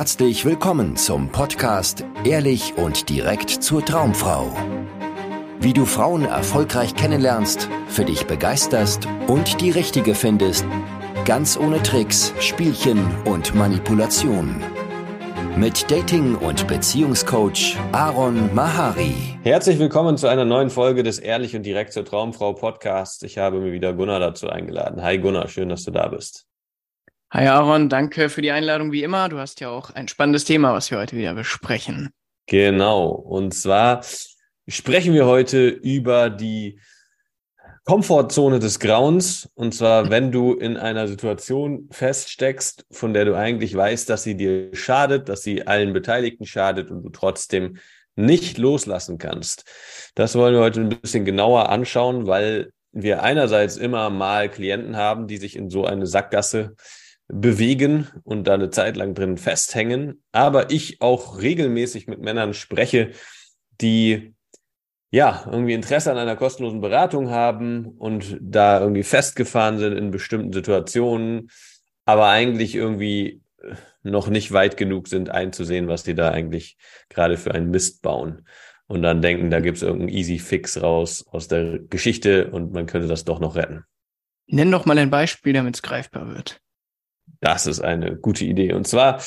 herzlich willkommen zum Podcast Ehrlich und direkt zur Traumfrau. Wie du Frauen erfolgreich kennenlernst, für dich begeisterst und die richtige findest, ganz ohne Tricks, Spielchen und Manipulation. Mit Dating- und Beziehungscoach Aaron Mahari. Herzlich willkommen zu einer neuen Folge des Ehrlich und direkt zur Traumfrau Podcasts. Ich habe mir wieder Gunnar dazu eingeladen. Hi Gunnar, schön, dass du da bist. Hi Aaron, danke für die Einladung wie immer. Du hast ja auch ein spannendes Thema, was wir heute wieder besprechen. Genau. Und zwar sprechen wir heute über die Komfortzone des Grauens. Und zwar, wenn du in einer Situation feststeckst, von der du eigentlich weißt, dass sie dir schadet, dass sie allen Beteiligten schadet und du trotzdem nicht loslassen kannst. Das wollen wir heute ein bisschen genauer anschauen, weil wir einerseits immer mal Klienten haben, die sich in so eine Sackgasse bewegen und da eine Zeit lang drin festhängen. Aber ich auch regelmäßig mit Männern spreche, die ja irgendwie Interesse an einer kostenlosen Beratung haben und da irgendwie festgefahren sind in bestimmten Situationen, aber eigentlich irgendwie noch nicht weit genug sind einzusehen, was die da eigentlich gerade für einen Mist bauen. Und dann denken, da gibt es irgendeinen Easy Fix raus aus der Geschichte und man könnte das doch noch retten. Nenn doch mal ein Beispiel, damit es greifbar wird. Das ist eine gute Idee. Und zwar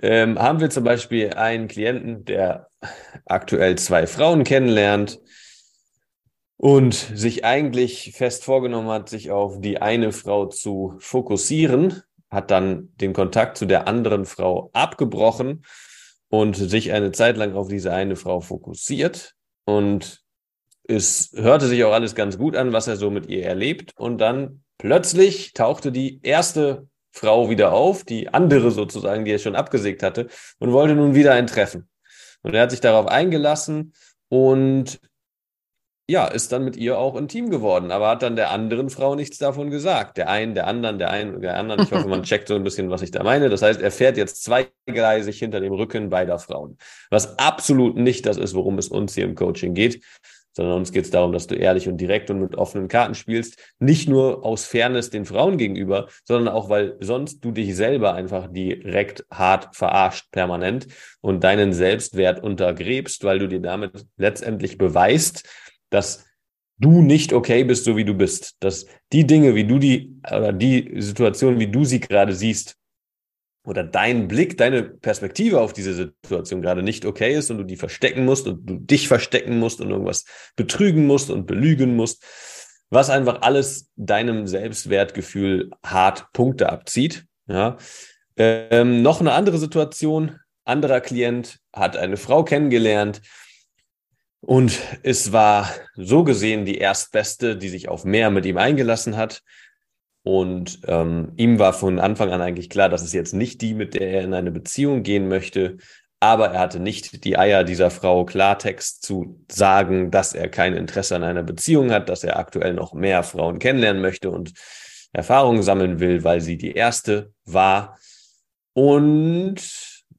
ähm, haben wir zum Beispiel einen Klienten, der aktuell zwei Frauen kennenlernt und sich eigentlich fest vorgenommen hat, sich auf die eine Frau zu fokussieren, hat dann den Kontakt zu der anderen Frau abgebrochen und sich eine Zeit lang auf diese eine Frau fokussiert und es hörte sich auch alles ganz gut an, was er so mit ihr erlebt und dann plötzlich tauchte die erste Frau wieder auf, die andere sozusagen, die er schon abgesägt hatte, und wollte nun wieder ein Treffen. Und er hat sich darauf eingelassen und ja, ist dann mit ihr auch intim geworden, aber hat dann der anderen Frau nichts davon gesagt. Der einen, der anderen, der einen, der anderen. Ich hoffe, man checkt so ein bisschen, was ich da meine. Das heißt, er fährt jetzt zweigleisig hinter dem Rücken beider Frauen. Was absolut nicht das ist, worum es uns hier im Coaching geht sondern uns geht es darum, dass du ehrlich und direkt und mit offenen Karten spielst. Nicht nur aus Fairness den Frauen gegenüber, sondern auch, weil sonst du dich selber einfach direkt hart verarscht permanent und deinen Selbstwert untergräbst, weil du dir damit letztendlich beweist, dass du nicht okay bist, so wie du bist. Dass die Dinge, wie du die, oder die Situation, wie du sie gerade siehst, oder dein Blick, deine Perspektive auf diese Situation gerade nicht okay ist und du die verstecken musst und du dich verstecken musst und irgendwas betrügen musst und belügen musst, was einfach alles deinem Selbstwertgefühl hart Punkte abzieht. Ja. Ähm, noch eine andere Situation, anderer Klient hat eine Frau kennengelernt und es war so gesehen die erstbeste, die sich auf mehr mit ihm eingelassen hat. Und ähm, ihm war von Anfang an eigentlich klar, dass es jetzt nicht die, mit der er in eine Beziehung gehen möchte. Aber er hatte nicht die Eier dieser Frau Klartext zu sagen, dass er kein Interesse an einer Beziehung hat, dass er aktuell noch mehr Frauen kennenlernen möchte und Erfahrungen sammeln will, weil sie die erste war. Und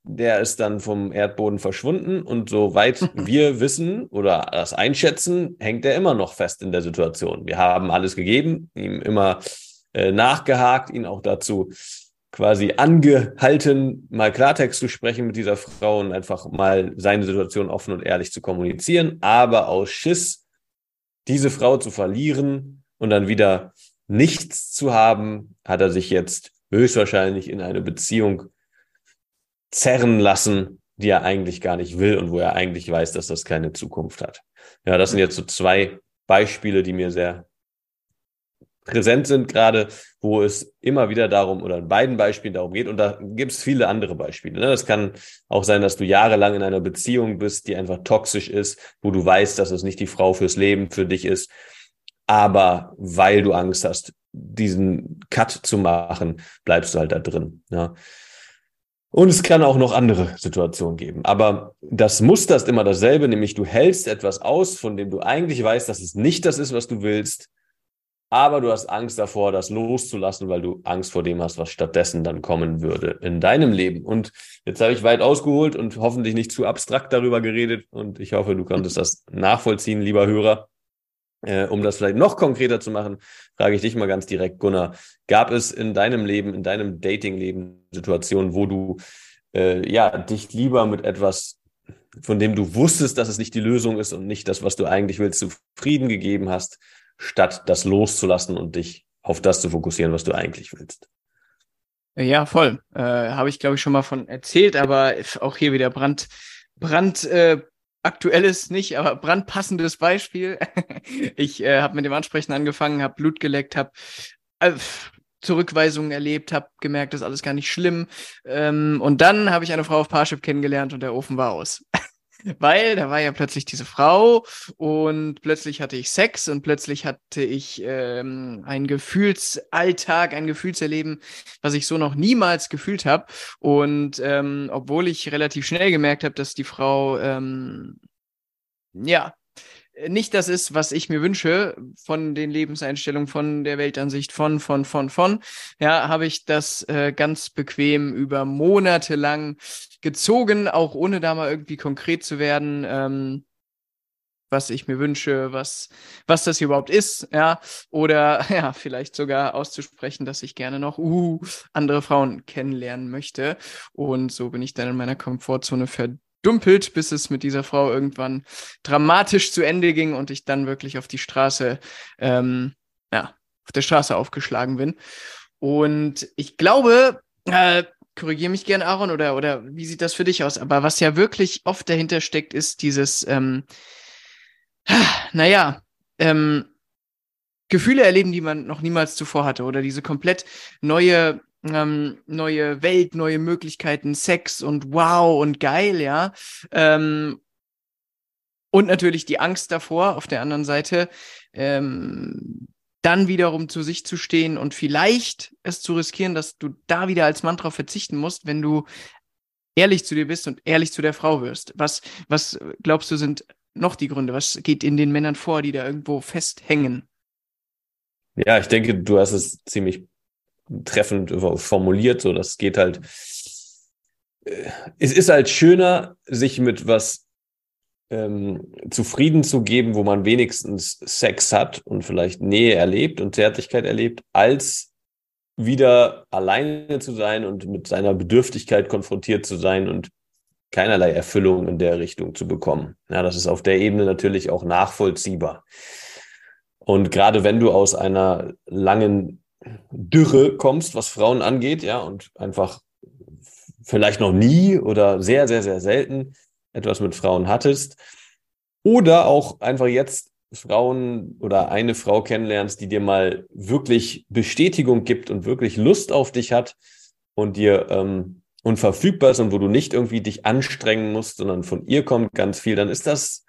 der ist dann vom Erdboden verschwunden und soweit wir wissen oder das einschätzen, hängt er immer noch fest in der Situation. Wir haben alles gegeben, ihm immer äh, nachgehakt, ihn auch dazu quasi angehalten, mal Klartext zu sprechen mit dieser Frau und einfach mal seine Situation offen und ehrlich zu kommunizieren, aber aus Schiss, diese Frau zu verlieren und dann wieder nichts zu haben, hat er sich jetzt höchstwahrscheinlich in eine Beziehung zerren lassen, die er eigentlich gar nicht will und wo er eigentlich weiß, dass das keine Zukunft hat. Ja, das sind jetzt so zwei Beispiele, die mir sehr präsent sind, gerade wo es immer wieder darum oder in beiden Beispielen darum geht. Und da gibt es viele andere Beispiele. Ne? Das kann auch sein, dass du jahrelang in einer Beziehung bist, die einfach toxisch ist, wo du weißt, dass es nicht die Frau fürs Leben für dich ist. Aber weil du Angst hast, diesen Cut zu machen, bleibst du halt da drin. Ja? Und es kann auch noch andere Situationen geben. Aber das Muster ist immer dasselbe, nämlich du hältst etwas aus, von dem du eigentlich weißt, dass es nicht das ist, was du willst aber du hast Angst davor, das loszulassen, weil du Angst vor dem hast, was stattdessen dann kommen würde in deinem Leben. Und jetzt habe ich weit ausgeholt und hoffentlich nicht zu abstrakt darüber geredet. Und ich hoffe, du konntest das nachvollziehen, lieber Hörer. Äh, um das vielleicht noch konkreter zu machen, frage ich dich mal ganz direkt, Gunnar. Gab es in deinem Leben, in deinem Dating-Leben Situationen, wo du äh, ja, dich lieber mit etwas, von dem du wusstest, dass es nicht die Lösung ist und nicht das, was du eigentlich willst, zufrieden gegeben hast, statt das loszulassen und dich auf das zu fokussieren, was du eigentlich willst. Ja, voll. Äh, Habe ich, glaube ich, schon mal von erzählt, aber auch hier wieder Brand, Brand, äh, aktuelles nicht, aber brandpassendes Beispiel. ich äh, habe mit dem Ansprechen angefangen, habe Blut geleckt, habe äh, Zurückweisungen erlebt, habe gemerkt, das ist alles gar nicht schlimm. Ähm, und dann habe ich eine Frau auf Parship kennengelernt und der Ofen war aus. Weil da war ja plötzlich diese Frau und plötzlich hatte ich Sex und plötzlich hatte ich ähm, ein Gefühlsalltag, ein Gefühlserleben, was ich so noch niemals gefühlt habe. Und ähm, obwohl ich relativ schnell gemerkt habe, dass die Frau ähm, ja nicht das ist, was ich mir wünsche von den Lebenseinstellungen, von der Weltansicht, von, von, von, von, ja, habe ich das äh, ganz bequem über Monate lang gezogen, auch ohne da mal irgendwie konkret zu werden, ähm, was ich mir wünsche, was, was das hier überhaupt ist, ja, oder ja, vielleicht sogar auszusprechen, dass ich gerne noch uh, andere Frauen kennenlernen möchte. Und so bin ich dann in meiner Komfortzone verdient dumpelt, bis es mit dieser Frau irgendwann dramatisch zu Ende ging und ich dann wirklich auf die Straße, ähm, ja, auf der Straße aufgeschlagen bin. Und ich glaube, äh, korrigiere mich gern, Aaron, oder, oder wie sieht das für dich aus? Aber was ja wirklich oft dahinter steckt, ist dieses, ähm, naja, ähm, Gefühle erleben, die man noch niemals zuvor hatte, oder diese komplett neue ähm, neue Welt, neue Möglichkeiten, Sex und wow und geil, ja. Ähm, und natürlich die Angst davor, auf der anderen Seite, ähm, dann wiederum zu sich zu stehen und vielleicht es zu riskieren, dass du da wieder als Mann drauf verzichten musst, wenn du ehrlich zu dir bist und ehrlich zu der Frau wirst. Was, was glaubst du, sind noch die Gründe? Was geht in den Männern vor, die da irgendwo festhängen? Ja, ich denke, du hast es ziemlich treffend formuliert. So, das geht halt. Äh, es ist halt schöner, sich mit was ähm, zufrieden zu geben, wo man wenigstens Sex hat und vielleicht Nähe erlebt und Zärtlichkeit erlebt, als wieder alleine zu sein und mit seiner Bedürftigkeit konfrontiert zu sein und keinerlei Erfüllung in der Richtung zu bekommen. Ja, das ist auf der Ebene natürlich auch nachvollziehbar. Und gerade wenn du aus einer langen Dürre kommst, was Frauen angeht, ja, und einfach vielleicht noch nie oder sehr, sehr, sehr selten etwas mit Frauen hattest. Oder auch einfach jetzt Frauen oder eine Frau kennenlernst, die dir mal wirklich Bestätigung gibt und wirklich Lust auf dich hat und dir ähm, unverfügbar ist und wo du nicht irgendwie dich anstrengen musst, sondern von ihr kommt ganz viel, dann ist das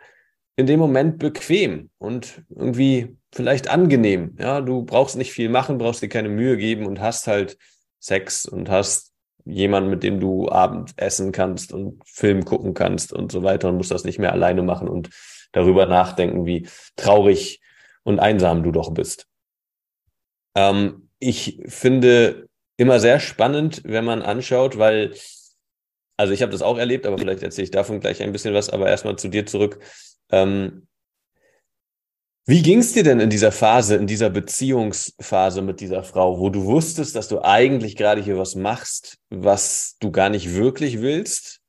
in dem Moment bequem und irgendwie vielleicht angenehm. Ja, du brauchst nicht viel machen, brauchst dir keine Mühe geben und hast halt Sex und hast jemanden, mit dem du Abend essen kannst und Film gucken kannst und so weiter und musst das nicht mehr alleine machen und darüber nachdenken, wie traurig und einsam du doch bist. Ähm, ich finde immer sehr spannend, wenn man anschaut, weil, also ich habe das auch erlebt, aber vielleicht erzähle ich davon gleich ein bisschen was, aber erstmal zu dir zurück. Ähm, wie ging es dir denn in dieser Phase, in dieser Beziehungsphase mit dieser Frau, wo du wusstest, dass du eigentlich gerade hier was machst, was du gar nicht wirklich willst,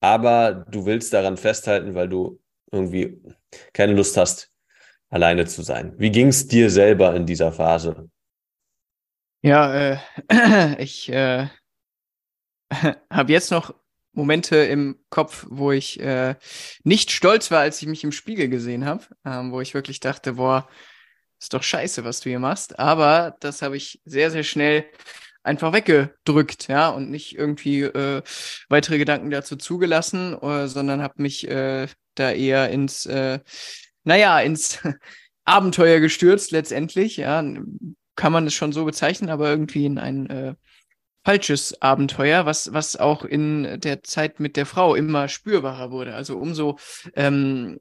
aber du willst daran festhalten, weil du irgendwie keine Lust hast, alleine zu sein? Wie ging es dir selber in dieser Phase? Ja, äh, ich äh, habe jetzt noch Momente im Kopf, wo ich äh, nicht stolz war, als ich mich im Spiegel gesehen habe, ähm, wo ich wirklich dachte, boah, ist doch scheiße, was du hier machst. Aber das habe ich sehr, sehr schnell einfach weggedrückt, ja, und nicht irgendwie äh, weitere Gedanken dazu zugelassen, äh, sondern habe mich äh, da eher ins, äh, naja, ins Abenteuer gestürzt letztendlich, ja, kann man es schon so bezeichnen, aber irgendwie in ein äh, falsches Abenteuer, was, was auch in der Zeit mit der Frau immer spürbarer wurde. Also umso, ähm,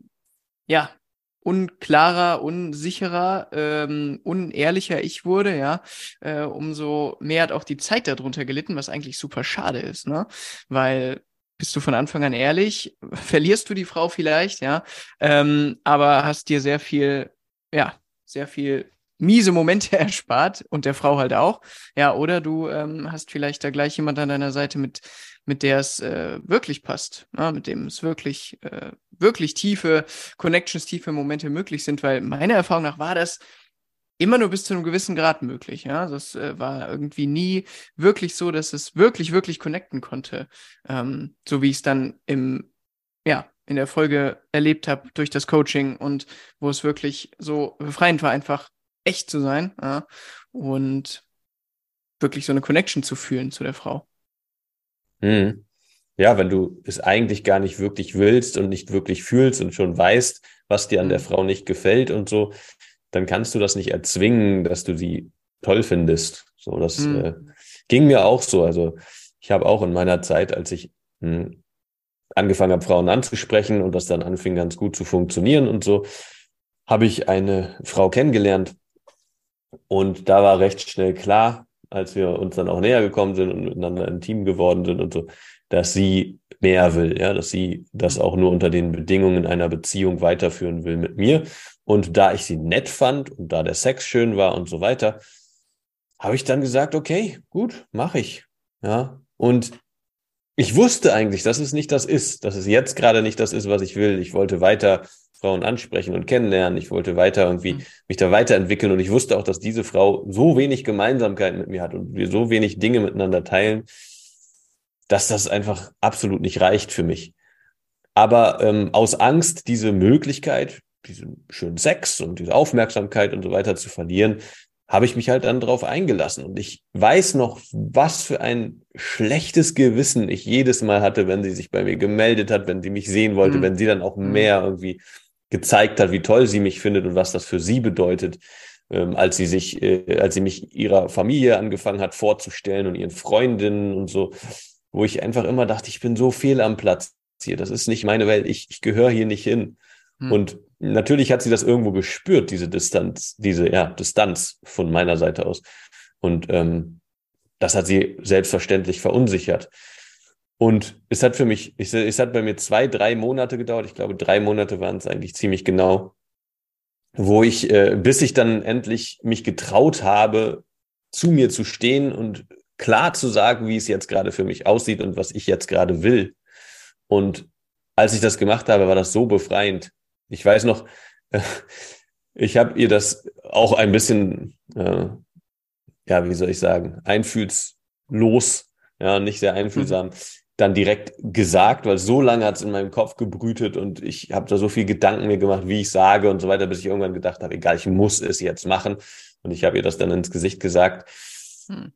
ja, unklarer, unsicherer, ähm, unehrlicher ich wurde, ja, äh, umso mehr hat auch die Zeit darunter gelitten, was eigentlich super schade ist, ne? Weil bist du von Anfang an ehrlich, verlierst du die Frau vielleicht, ja, ähm, aber hast dir sehr viel, ja, sehr viel miese Momente erspart und der Frau halt auch. Ja, oder du ähm, hast vielleicht da gleich jemand an deiner Seite, mit, mit der es äh, wirklich passt, ne? mit dem es wirklich, äh, wirklich tiefe Connections, tiefe Momente möglich sind, weil meiner Erfahrung nach war das immer nur bis zu einem gewissen Grad möglich. Ja, das äh, war irgendwie nie wirklich so, dass es wirklich, wirklich connecten konnte, ähm, so wie ich es dann im, ja, in der Folge erlebt habe durch das Coaching und wo es wirklich so befreiend war, einfach echt zu sein ja, und wirklich so eine Connection zu fühlen zu der Frau. Mhm. Ja, wenn du es eigentlich gar nicht wirklich willst und nicht wirklich fühlst und schon weißt, was dir an der mhm. Frau nicht gefällt und so, dann kannst du das nicht erzwingen, dass du sie toll findest. So, das mhm. äh, ging mir auch so. Also ich habe auch in meiner Zeit, als ich mh, hm, angefangen habe, Frauen anzusprechen und das dann anfing ganz gut zu funktionieren und so, habe ich eine Frau kennengelernt und da war recht schnell klar, als wir uns dann auch näher gekommen sind und miteinander ein Team geworden sind und so, dass sie mehr will, ja, dass sie das auch nur unter den Bedingungen einer Beziehung weiterführen will mit mir. Und da ich sie nett fand und da der Sex schön war und so weiter, habe ich dann gesagt, okay, gut, mache ich. Ja. Und ich wusste eigentlich, dass es nicht das ist, dass es jetzt gerade nicht das ist, was ich will. Ich wollte weiter Frauen ansprechen und kennenlernen. Ich wollte weiter irgendwie mhm. mich da weiterentwickeln und ich wusste auch, dass diese Frau so wenig Gemeinsamkeiten mit mir hat und wir so wenig Dinge miteinander teilen, dass das einfach absolut nicht reicht für mich. Aber ähm, aus Angst, diese Möglichkeit, diesen schönen Sex und diese Aufmerksamkeit und so weiter zu verlieren, habe ich mich halt dann drauf eingelassen. Und ich weiß noch, was für ein schlechtes Gewissen ich jedes Mal hatte, wenn sie sich bei mir gemeldet hat, wenn sie mich sehen wollte, mhm. wenn sie dann auch mhm. mehr irgendwie gezeigt hat, wie toll sie mich findet und was das für sie bedeutet, ähm, als sie sich, äh, als sie mich ihrer Familie angefangen hat vorzustellen und ihren Freundinnen und so, wo ich einfach immer dachte, ich bin so fehl am Platz hier, das ist nicht meine Welt, ich, ich gehöre hier nicht hin. Mhm. Und natürlich hat sie das irgendwo gespürt, diese Distanz, diese ja, Distanz von meiner Seite aus. Und ähm, das hat sie selbstverständlich verunsichert. Und es hat für mich, es, es hat bei mir zwei, drei Monate gedauert. Ich glaube, drei Monate waren es eigentlich ziemlich genau, wo ich, äh, bis ich dann endlich mich getraut habe, zu mir zu stehen und klar zu sagen, wie es jetzt gerade für mich aussieht und was ich jetzt gerade will. Und als ich das gemacht habe, war das so befreiend. Ich weiß noch, ich habe ihr das auch ein bisschen, äh, ja, wie soll ich sagen, einfühlslos, ja, nicht sehr einfühlsam, mhm dann direkt gesagt, weil so lange hat es in meinem Kopf gebrütet und ich habe da so viel Gedanken mir gemacht, wie ich sage und so weiter, bis ich irgendwann gedacht habe, egal, ich muss es jetzt machen. Und ich habe ihr das dann ins Gesicht gesagt hm.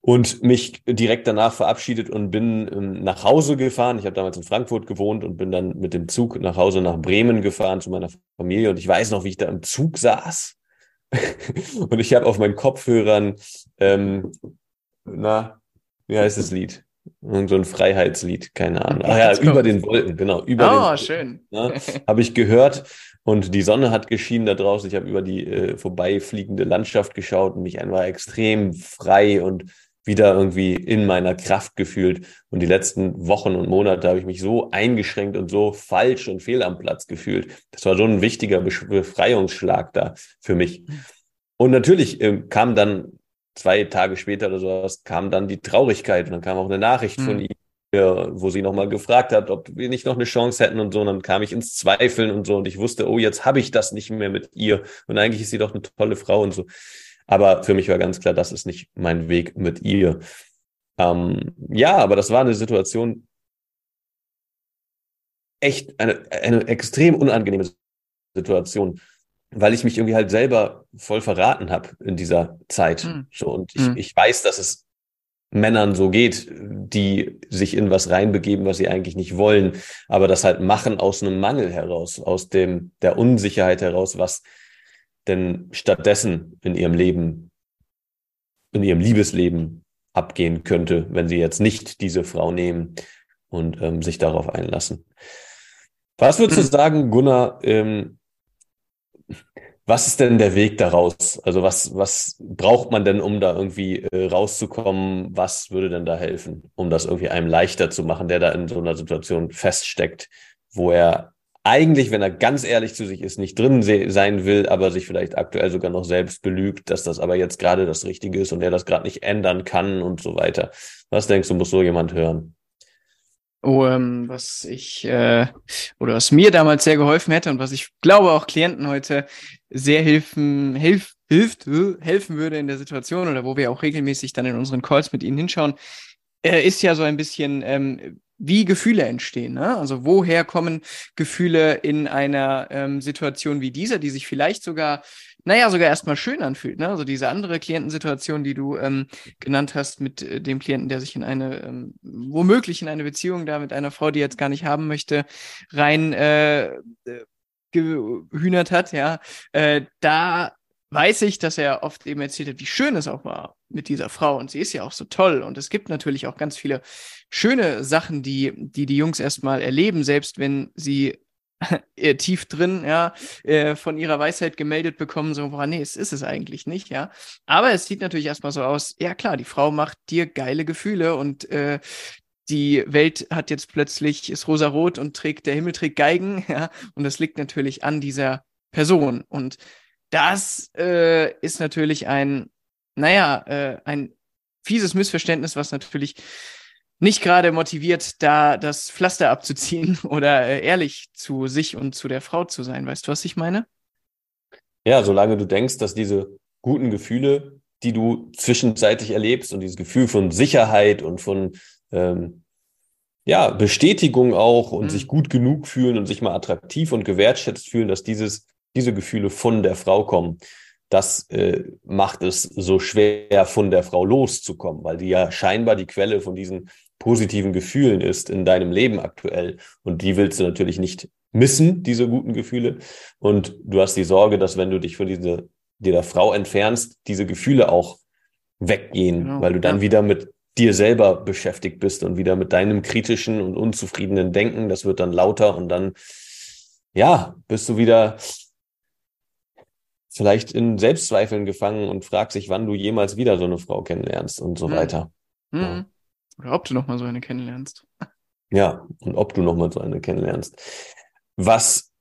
und mich direkt danach verabschiedet und bin ähm, nach Hause gefahren. Ich habe damals in Frankfurt gewohnt und bin dann mit dem Zug nach Hause nach Bremen gefahren zu meiner Familie. Und ich weiß noch, wie ich da im Zug saß. und ich habe auf meinen Kopfhörern, ähm, na, wie heißt das Lied? Irgend so ein Freiheitslied, keine Ahnung. Ach ja, über den Wolken, genau. Über oh, den schön. Ja, habe ich gehört und die Sonne hat geschienen da draußen. Ich habe über die äh, vorbeifliegende Landschaft geschaut und mich einfach extrem frei und wieder irgendwie in meiner Kraft gefühlt. Und die letzten Wochen und Monate habe ich mich so eingeschränkt und so falsch und fehl am Platz gefühlt. Das war so ein wichtiger Befreiungsschlag da für mich. Und natürlich äh, kam dann zwei Tage später oder sowas kam dann die Traurigkeit und dann kam auch eine Nachricht mhm. von hm. ihr, wo sie nochmal gefragt hat, ob wir nicht noch eine Chance hätten und so. Und dann kam ich ins Zweifeln und so und ich wusste, oh, jetzt habe ich das nicht mehr mit ihr. Und eigentlich ist sie doch eine tolle Frau und so. Aber für mich war ganz klar, das ist nicht mein Weg mit ihr. Ähm, ja, aber das war eine Situation, echt eine, eine extrem unangenehme Situation weil ich mich irgendwie halt selber voll verraten habe in dieser Zeit. Mhm. So, und ich, mhm. ich weiß, dass es Männern so geht, die sich in was reinbegeben, was sie eigentlich nicht wollen, aber das halt machen aus einem Mangel heraus, aus dem, der Unsicherheit heraus, was denn stattdessen in ihrem Leben, in ihrem Liebesleben abgehen könnte, wenn sie jetzt nicht diese Frau nehmen und ähm, sich darauf einlassen. Was würdest du hm. sagen, Gunnar, ähm, was ist denn der Weg daraus? Also was, was braucht man denn, um da irgendwie äh, rauszukommen? Was würde denn da helfen, um das irgendwie einem leichter zu machen, der da in so einer Situation feststeckt, wo er eigentlich, wenn er ganz ehrlich zu sich ist, nicht drin sein will, aber sich vielleicht aktuell sogar noch selbst belügt, dass das aber jetzt gerade das Richtige ist und er das gerade nicht ändern kann und so weiter. Was denkst du, muss so jemand hören? Oh, ähm, was ich äh, oder was mir damals sehr geholfen hätte und was ich glaube auch Klienten heute sehr helfen, hilf, hilft, äh, helfen würde in der Situation oder wo wir auch regelmäßig dann in unseren Calls mit ihnen hinschauen, äh, ist ja so ein bisschen, ähm, wie Gefühle entstehen. Ne? Also woher kommen Gefühle in einer ähm, Situation wie dieser, die sich vielleicht sogar, naja, sogar erstmal schön anfühlt. Ne? Also diese andere Klientensituation, die du ähm, genannt hast mit äh, dem Klienten, der sich in eine, ähm, womöglich in eine Beziehung da mit einer Frau, die jetzt gar nicht haben möchte, rein äh, äh gehühnert hat, ja, äh, da weiß ich, dass er oft eben erzählt hat, wie schön es auch war mit dieser Frau. Und sie ist ja auch so toll. Und es gibt natürlich auch ganz viele schöne Sachen, die die, die Jungs erstmal erleben, selbst wenn sie tief drin, ja, äh, von ihrer Weisheit gemeldet bekommen, so, boah, nee, es ist es eigentlich nicht, ja. Aber es sieht natürlich erstmal so aus, ja klar, die Frau macht dir geile Gefühle und äh, die Welt hat jetzt plötzlich, ist rosarot und trägt, der Himmel trägt Geigen, ja, und das liegt natürlich an dieser Person. Und das äh, ist natürlich ein, naja, äh, ein fieses Missverständnis, was natürlich nicht gerade motiviert, da das Pflaster abzuziehen oder äh, ehrlich zu sich und zu der Frau zu sein. Weißt du, was ich meine? Ja, solange du denkst, dass diese guten Gefühle, die du zwischenzeitlich erlebst und dieses Gefühl von Sicherheit und von ähm, ja, Bestätigung auch und mhm. sich gut genug fühlen und sich mal attraktiv und gewertschätzt fühlen, dass dieses diese Gefühle von der Frau kommen, das äh, macht es so schwer, von der Frau loszukommen, weil die ja scheinbar die Quelle von diesen positiven Gefühlen ist in deinem Leben aktuell. Und die willst du natürlich nicht missen, diese guten Gefühle. Und du hast die Sorge, dass wenn du dich von dieser, dieser Frau entfernst, diese Gefühle auch weggehen, genau. weil du dann ja. wieder mit dir selber beschäftigt bist und wieder mit deinem kritischen und unzufriedenen Denken. Das wird dann lauter und dann, ja, bist du wieder vielleicht in Selbstzweifeln gefangen und fragst sich, wann du jemals wieder so eine Frau kennenlernst und so hm. weiter. Hm. Ja. Oder ob du nochmal so eine kennenlernst. Ja, und ob du nochmal so eine kennenlernst. Was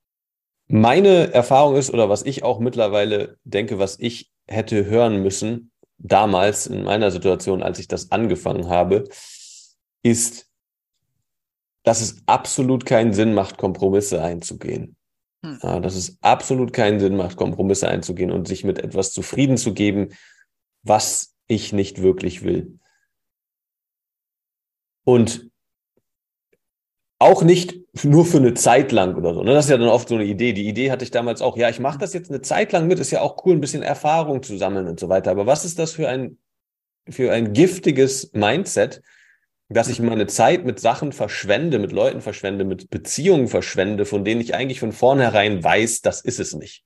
meine Erfahrung ist oder was ich auch mittlerweile denke, was ich hätte hören müssen, damals in meiner Situation, als ich das angefangen habe, ist, dass es absolut keinen Sinn macht, Kompromisse einzugehen. Hm. Ja, dass es absolut keinen Sinn macht, Kompromisse einzugehen und sich mit etwas zufrieden zu geben, was ich nicht wirklich will. Und auch nicht nur für eine Zeit lang oder so. Ne? Das ist ja dann oft so eine Idee. Die Idee hatte ich damals auch. Ja, ich mache das jetzt eine Zeit lang mit. Ist ja auch cool, ein bisschen Erfahrung zu sammeln und so weiter. Aber was ist das für ein, für ein giftiges Mindset, dass ich meine Zeit mit Sachen verschwende, mit Leuten verschwende, mit Beziehungen verschwende, von denen ich eigentlich von vornherein weiß, das ist es nicht.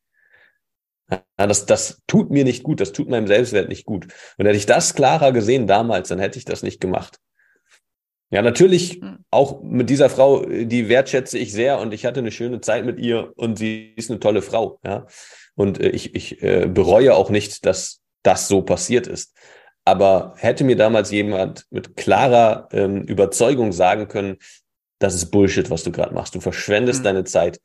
Das, das tut mir nicht gut, das tut meinem Selbstwert nicht gut. Und hätte ich das klarer gesehen damals, dann hätte ich das nicht gemacht. Ja, natürlich hm. auch mit dieser Frau, die wertschätze ich sehr und ich hatte eine schöne Zeit mit ihr und sie ist eine tolle Frau. Ja, und äh, ich, ich äh, bereue auch nicht, dass das so passiert ist. Aber hätte mir damals jemand mit klarer ähm, Überzeugung sagen können, das ist Bullshit, was du gerade machst. Du verschwendest mhm. deine Zeit.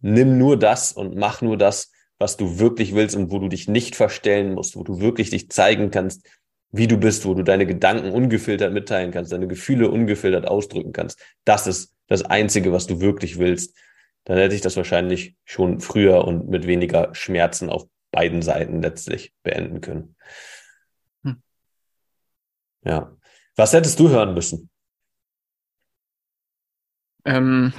Nimm nur das und mach nur das, was du wirklich willst und wo du dich nicht verstellen musst, wo du wirklich dich zeigen kannst, wie du bist, wo du deine Gedanken ungefiltert mitteilen kannst, deine Gefühle ungefiltert ausdrücken kannst. Das ist das Einzige, was du wirklich willst. Dann hätte ich das wahrscheinlich schon früher und mit weniger Schmerzen auf beiden Seiten letztlich beenden können. Ja. Was hättest du hören müssen? Ähm,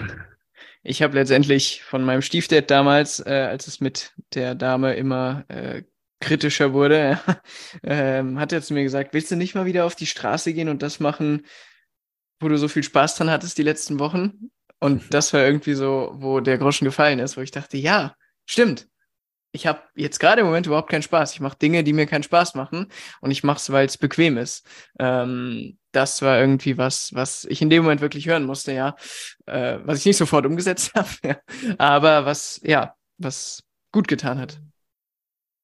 ich habe letztendlich von meinem Stiefdad damals, äh, als es mit der Dame immer äh, kritischer wurde, ähm, hat er zu mir gesagt, willst du nicht mal wieder auf die Straße gehen und das machen, wo du so viel Spaß dran hattest die letzten Wochen? Und das war irgendwie so, wo der Groschen gefallen ist, wo ich dachte, ja, stimmt ich habe jetzt gerade im Moment überhaupt keinen Spaß. Ich mache Dinge, die mir keinen Spaß machen und ich mache es, weil es bequem ist. Ähm, das war irgendwie was, was ich in dem Moment wirklich hören musste, ja. Äh, was ich nicht sofort umgesetzt habe, aber was, ja, was gut getan hat.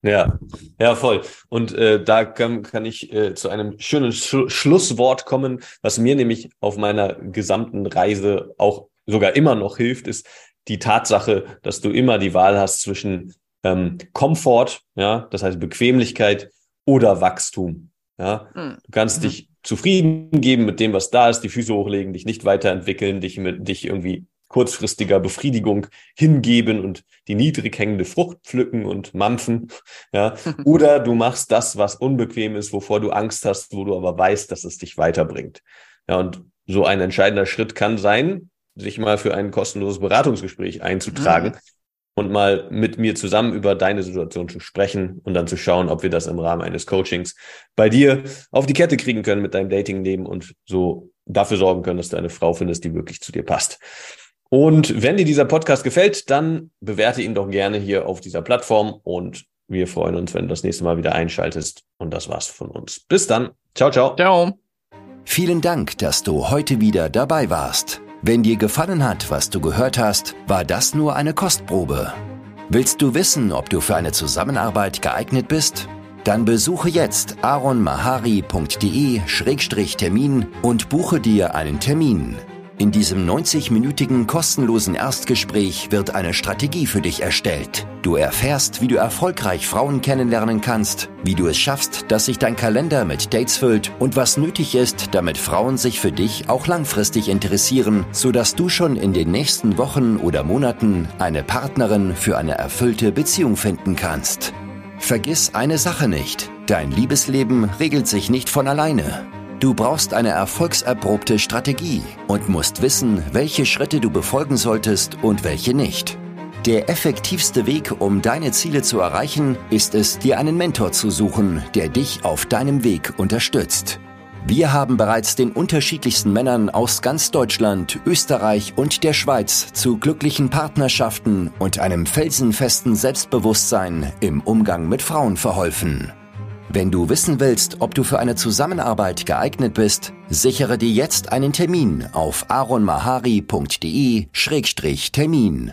Ja, ja, voll. Und äh, da kann, kann ich äh, zu einem schönen Sch Schlusswort kommen, was mir nämlich auf meiner gesamten Reise auch sogar immer noch hilft, ist, die Tatsache, dass du immer die Wahl hast zwischen ähm, Komfort, ja, das heißt Bequemlichkeit oder Wachstum. Ja, hm. du kannst mhm. dich zufrieden geben mit dem, was da ist, die Füße hochlegen, dich nicht weiterentwickeln, dich mit dich irgendwie kurzfristiger Befriedigung hingeben und die niedrig hängende Frucht pflücken und mampfen. Ja, oder du machst das, was unbequem ist, wovor du Angst hast, wo du aber weißt, dass es dich weiterbringt. Ja, und so ein entscheidender Schritt kann sein, sich mal für ein kostenloses Beratungsgespräch einzutragen mhm. und mal mit mir zusammen über deine Situation zu sprechen und dann zu schauen, ob wir das im Rahmen eines Coachings bei dir auf die Kette kriegen können mit deinem Datingleben und so dafür sorgen können, dass du eine Frau findest, die wirklich zu dir passt. Und wenn dir dieser Podcast gefällt, dann bewerte ihn doch gerne hier auf dieser Plattform und wir freuen uns, wenn du das nächste Mal wieder einschaltest. Und das war's von uns. Bis dann. Ciao, ciao. Ciao. Vielen Dank, dass du heute wieder dabei warst. Wenn dir gefallen hat, was du gehört hast, war das nur eine Kostprobe. Willst du wissen, ob du für eine Zusammenarbeit geeignet bist? Dann besuche jetzt aronmahari.de-termin und buche dir einen Termin. In diesem 90-minütigen kostenlosen Erstgespräch wird eine Strategie für dich erstellt. Du erfährst, wie du erfolgreich Frauen kennenlernen kannst, wie du es schaffst, dass sich dein Kalender mit Dates füllt und was nötig ist, damit Frauen sich für dich auch langfristig interessieren, sodass du schon in den nächsten Wochen oder Monaten eine Partnerin für eine erfüllte Beziehung finden kannst. Vergiss eine Sache nicht. Dein Liebesleben regelt sich nicht von alleine. Du brauchst eine erfolgserprobte Strategie und musst wissen, welche Schritte du befolgen solltest und welche nicht. Der effektivste Weg, um deine Ziele zu erreichen, ist es, dir einen Mentor zu suchen, der dich auf deinem Weg unterstützt. Wir haben bereits den unterschiedlichsten Männern aus ganz Deutschland, Österreich und der Schweiz zu glücklichen Partnerschaften und einem felsenfesten Selbstbewusstsein im Umgang mit Frauen verholfen. Wenn du wissen willst, ob du für eine Zusammenarbeit geeignet bist, sichere dir jetzt einen Termin auf aronmahari.de-termin.